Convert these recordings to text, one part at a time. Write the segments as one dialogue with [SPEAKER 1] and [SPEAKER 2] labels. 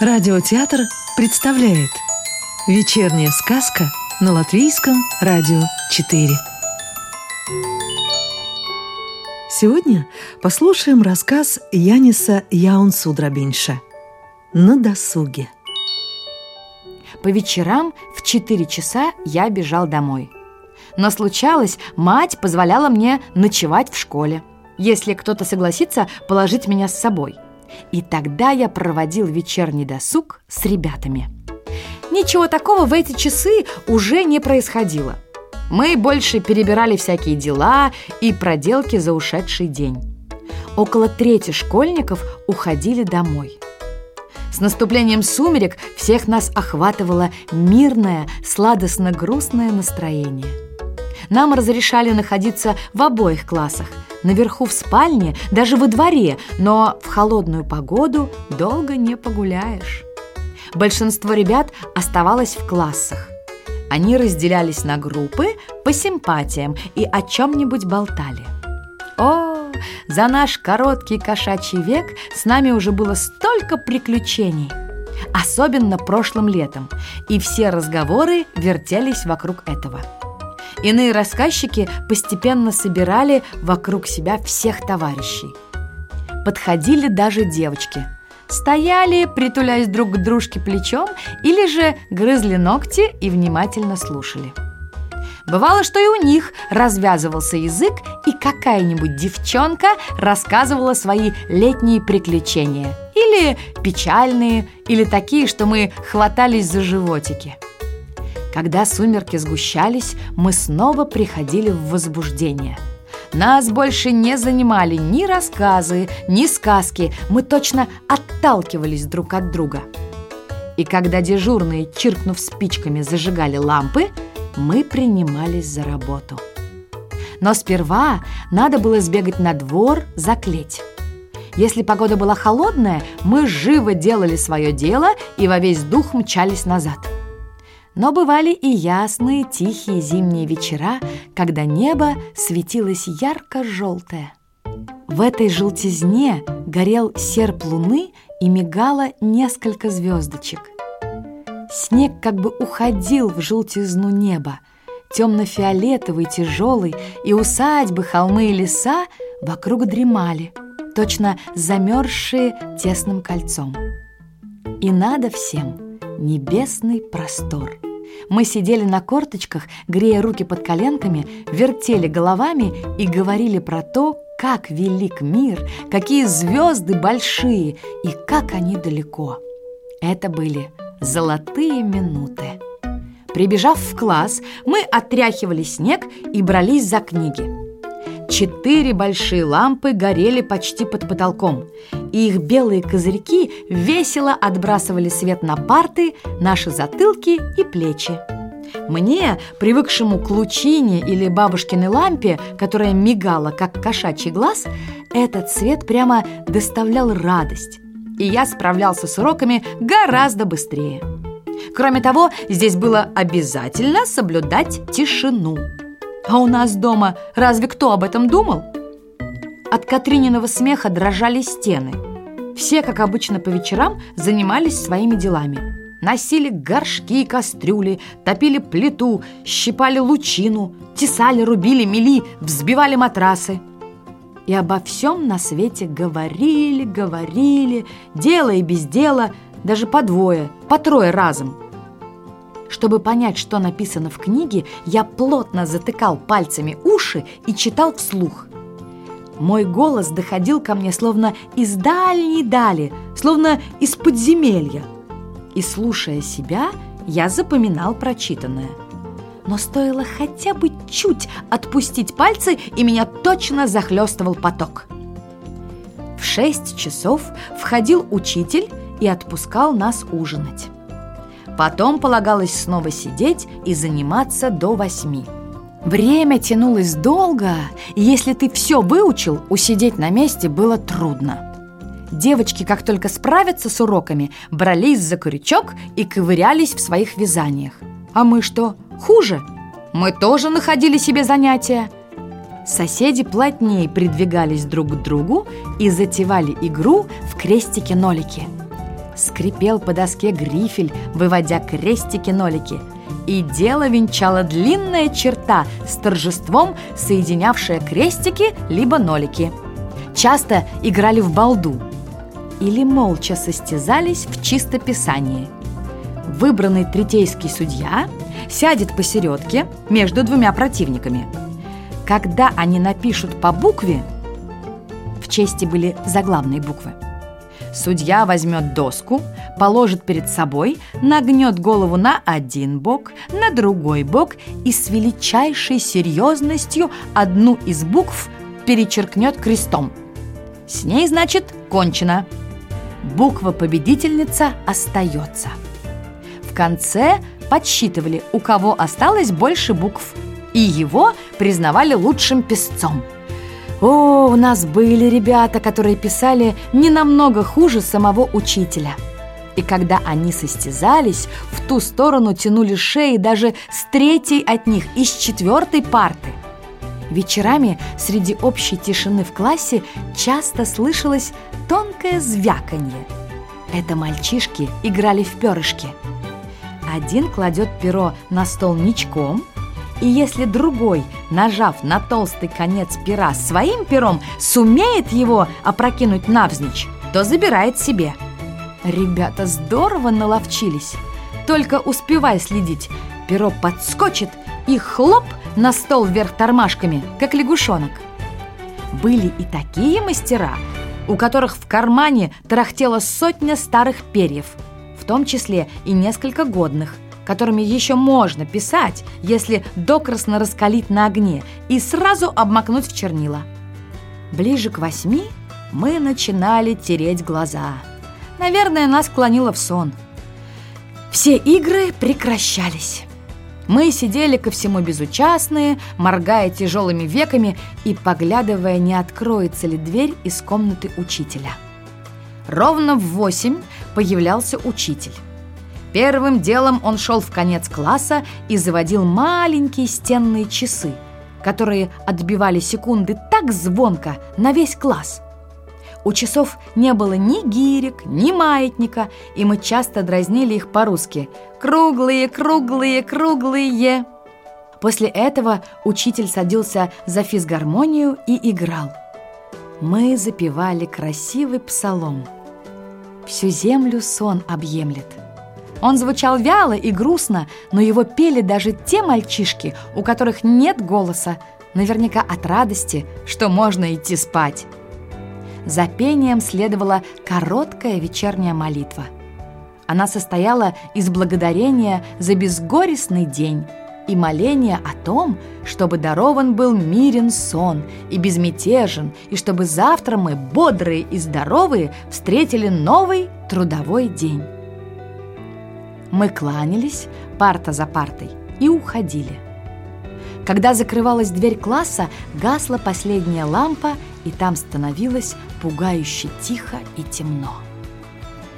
[SPEAKER 1] Радиотеатр представляет Вечерняя сказка на Латвийском радио 4 Сегодня послушаем рассказ Яниса Яунсудрабинша «На досуге»
[SPEAKER 2] По вечерам в 4 часа я бежал домой. Но случалось, мать позволяла мне ночевать в школе, если кто-то согласится положить меня с собой – и тогда я проводил вечерний досуг с ребятами. Ничего такого в эти часы уже не происходило. Мы больше перебирали всякие дела и проделки за ушедший день. Около трети школьников уходили домой. С наступлением сумерек всех нас охватывало мирное, сладостно-грустное настроение. Нам разрешали находиться в обоих классах – наверху в спальне, даже во дворе, но в холодную погоду долго не погуляешь. Большинство ребят оставалось в классах. Они разделялись на группы по симпатиям и о чем-нибудь болтали. О, за наш короткий кошачий век с нами уже было столько приключений, особенно прошлым летом, и все разговоры вертелись вокруг этого – Иные рассказчики постепенно собирали вокруг себя всех товарищей. Подходили даже девочки. Стояли, притуляясь друг к дружке плечом, или же грызли ногти и внимательно слушали. Бывало, что и у них развязывался язык, и какая-нибудь девчонка рассказывала свои летние приключения. Или печальные, или такие, что мы хватались за животики – когда сумерки сгущались, мы снова приходили в возбуждение. Нас больше не занимали ни рассказы, ни сказки, мы точно отталкивались друг от друга. И когда дежурные, чиркнув спичками, зажигали лампы, мы принимались за работу. Но сперва надо было сбегать на двор за клеть. Если погода была холодная, мы живо делали свое дело и во весь дух мчались назад – но бывали и ясные, тихие зимние вечера, когда небо светилось ярко-желтое. В этой желтизне горел серп луны и мигало несколько звездочек. Снег как бы уходил в желтизну неба, темно-фиолетовый, тяжелый, и усадьбы, холмы и леса вокруг дремали, точно замерзшие тесным кольцом. И надо всем небесный простор – мы сидели на корточках, грея руки под коленками, вертели головами и говорили про то, как велик мир, какие звезды большие и как они далеко. Это были золотые минуты. Прибежав в класс, мы отряхивали снег и брались за книги. Четыре большие лампы горели почти под потолком, и их белые козырьки весело отбрасывали свет на парты, наши затылки и плечи. Мне, привыкшему к лучине или бабушкиной лампе, которая мигала, как кошачий глаз, этот свет прямо доставлял радость, и я справлялся с уроками гораздо быстрее. Кроме того, здесь было обязательно соблюдать тишину. А у нас дома разве кто об этом думал? От Катрининого смеха дрожали стены. Все, как обычно по вечерам, занимались своими делами. Носили горшки и кастрюли, топили плиту, щипали лучину, тесали, рубили, мели, взбивали матрасы. И обо всем на свете говорили, говорили, дело и без дела, даже по двое, по трое разом – чтобы понять, что написано в книге, я плотно затыкал пальцами уши и читал вслух. Мой голос доходил ко мне словно из дальней дали, словно из подземелья. И, слушая себя, я запоминал прочитанное. Но стоило хотя бы чуть отпустить пальцы, и меня точно захлестывал поток. В шесть часов входил учитель и отпускал нас ужинать. Потом полагалось снова сидеть и заниматься до восьми. Время тянулось долго, и если ты все выучил, усидеть на месте было трудно. Девочки, как только справятся с уроками, брались за крючок и ковырялись в своих вязаниях. А мы что, хуже? Мы тоже находили себе занятия. Соседи плотнее придвигались друг к другу и затевали игру в крестики-нолики – Скрипел по доске грифель, выводя крестики-нолики. И дело венчала длинная черта с торжеством, соединявшая крестики либо нолики. Часто играли в балду или молча состязались в чистописании. Выбранный третейский судья сядет посередке между двумя противниками. Когда они напишут по букве, в чести были заглавные буквы, Судья возьмет доску, положит перед собой, нагнет голову на один бок, на другой бок и с величайшей серьезностью одну из букв перечеркнет крестом. С ней, значит, кончено. Буква-победительница остается. В конце подсчитывали, у кого осталось больше букв, и его признавали лучшим песцом – о, у нас были ребята, которые писали не намного хуже самого учителя. И когда они состязались, в ту сторону тянули шеи даже с третьей от них и с четвертой парты. Вечерами среди общей тишины в классе часто слышалось тонкое звяканье. Это мальчишки играли в перышки. Один кладет перо на стол ничком – и если другой, нажав на толстый конец пера своим пером, сумеет его опрокинуть навзничь, то забирает себе. Ребята здорово наловчились. Только успевай следить, перо подскочит и хлоп на стол вверх тормашками, как лягушонок. Были и такие мастера, у которых в кармане тарахтела сотня старых перьев, в том числе и несколько годных – которыми еще можно писать, если докрасно раскалить на огне и сразу обмакнуть в чернила. Ближе к восьми мы начинали тереть глаза. Наверное, нас клонило в сон. Все игры прекращались. Мы сидели ко всему безучастные, моргая тяжелыми веками и поглядывая, не откроется ли дверь из комнаты учителя. Ровно в восемь появлялся учитель. Первым делом он шел в конец класса и заводил маленькие стенные часы, которые отбивали секунды так звонко на весь класс. У часов не было ни гирек, ни маятника, и мы часто дразнили их по-русски «круглые, круглые, круглые». После этого учитель садился за физгармонию и играл. Мы запевали красивый псалом. «Всю землю сон объемлет». Он звучал вяло и грустно, но его пели даже те мальчишки, у которых нет голоса, наверняка от радости, что можно идти спать. За пением следовала короткая вечерняя молитва. Она состояла из благодарения за безгорестный день и моления о том, чтобы дарован был мирен сон и безмятежен, и чтобы завтра мы, бодрые и здоровые, встретили новый трудовой день. Мы кланялись, парта за партой, и уходили. Когда закрывалась дверь класса, гасла последняя лампа, и там становилось пугающе тихо и темно.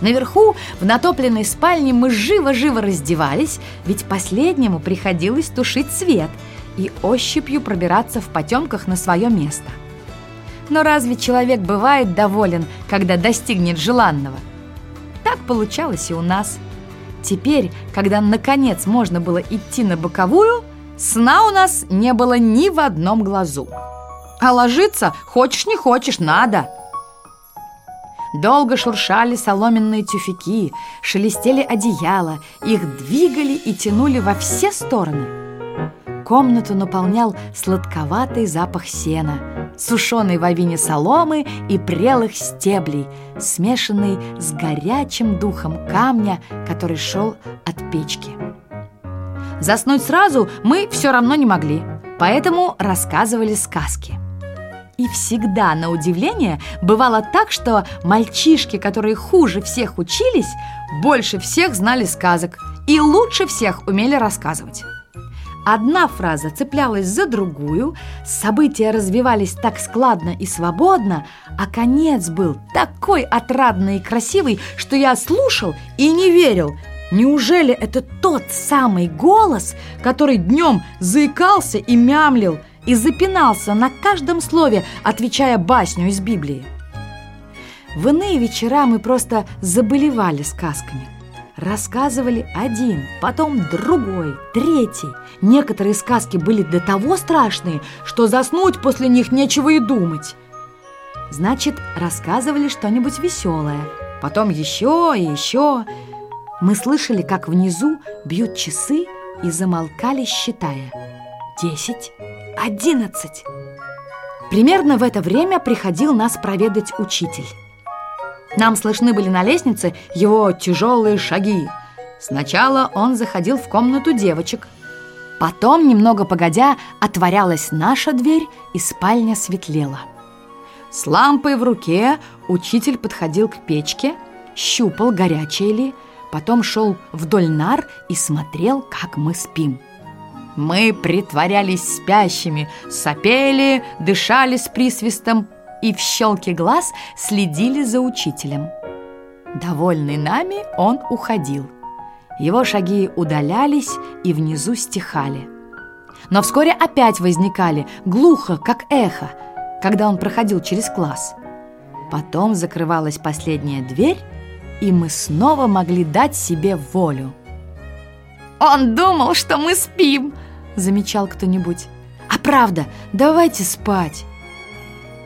[SPEAKER 2] Наверху, в натопленной спальне, мы живо-живо раздевались, ведь последнему приходилось тушить свет и ощупью пробираться в потемках на свое место. Но разве человек бывает доволен, когда достигнет желанного? Так получалось и у нас – Теперь, когда наконец можно было идти на боковую, сна у нас не было ни в одном глазу. А ложиться хочешь не хочешь, надо. Долго шуршали соломенные тюфяки, шелестели одеяла, их двигали и тянули во все стороны. Комнату наполнял сладковатый запах сена – сушеной в авине соломы и прелых стеблей, смешанный с горячим духом камня, который шел от печки. Заснуть сразу мы все равно не могли, поэтому рассказывали сказки. И всегда, на удивление, бывало так, что мальчишки, которые хуже всех учились, больше всех знали сказок и лучше всех умели рассказывать. Одна фраза цеплялась за другую, события развивались так складно и свободно, а конец был такой отрадный и красивый, что я слушал и не верил. Неужели это тот самый голос, который днем заикался и мямлил, и запинался на каждом слове, отвечая басню из Библии? В иные вечера мы просто заболевали сказками. Рассказывали один, потом другой, третий. Некоторые сказки были до того страшные, что заснуть после них нечего и думать. Значит, рассказывали что-нибудь веселое. Потом еще и еще. Мы слышали, как внизу бьют часы и замолкали, считая. Десять, одиннадцать. Примерно в это время приходил нас проведать учитель. Нам слышны были на лестнице его тяжелые шаги. Сначала он заходил в комнату девочек. Потом, немного погодя, отворялась наша дверь, и спальня светлела. С лампой в руке учитель подходил к печке, щупал, горячее ли, потом шел вдоль нар и смотрел, как мы спим. Мы притворялись спящими, сопели, дышали с присвистом, и в щелке глаз следили за учителем. Довольный нами, он уходил. Его шаги удалялись и внизу стихали. Но вскоре опять возникали, глухо, как эхо, когда он проходил через класс. Потом закрывалась последняя дверь, и мы снова могли дать себе волю. «Он думал, что мы спим!» – замечал кто-нибудь. «А правда, давайте спать!»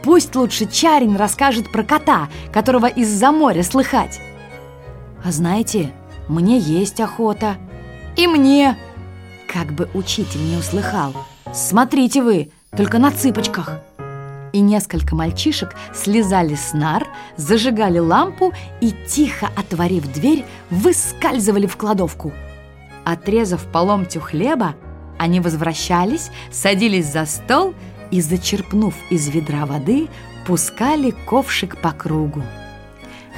[SPEAKER 2] Пусть лучше Чарин расскажет про кота, которого из-за моря слыхать. А знаете, мне есть охота. И мне. Как бы учитель не услыхал. Смотрите вы, только на цыпочках. И несколько мальчишек слезали с нар, зажигали лампу и, тихо отворив дверь, выскальзывали в кладовку. Отрезав по ломтю хлеба, они возвращались, садились за стол и, зачерпнув из ведра воды, пускали ковшик по кругу.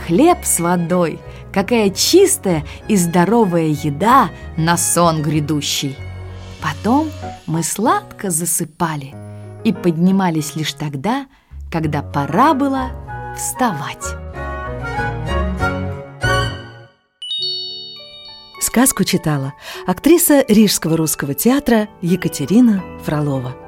[SPEAKER 2] Хлеб с водой, какая чистая и здоровая еда на сон грядущий. Потом мы сладко засыпали и поднимались лишь тогда, когда пора было вставать.
[SPEAKER 1] Сказку читала актриса Рижского русского театра Екатерина Фролова.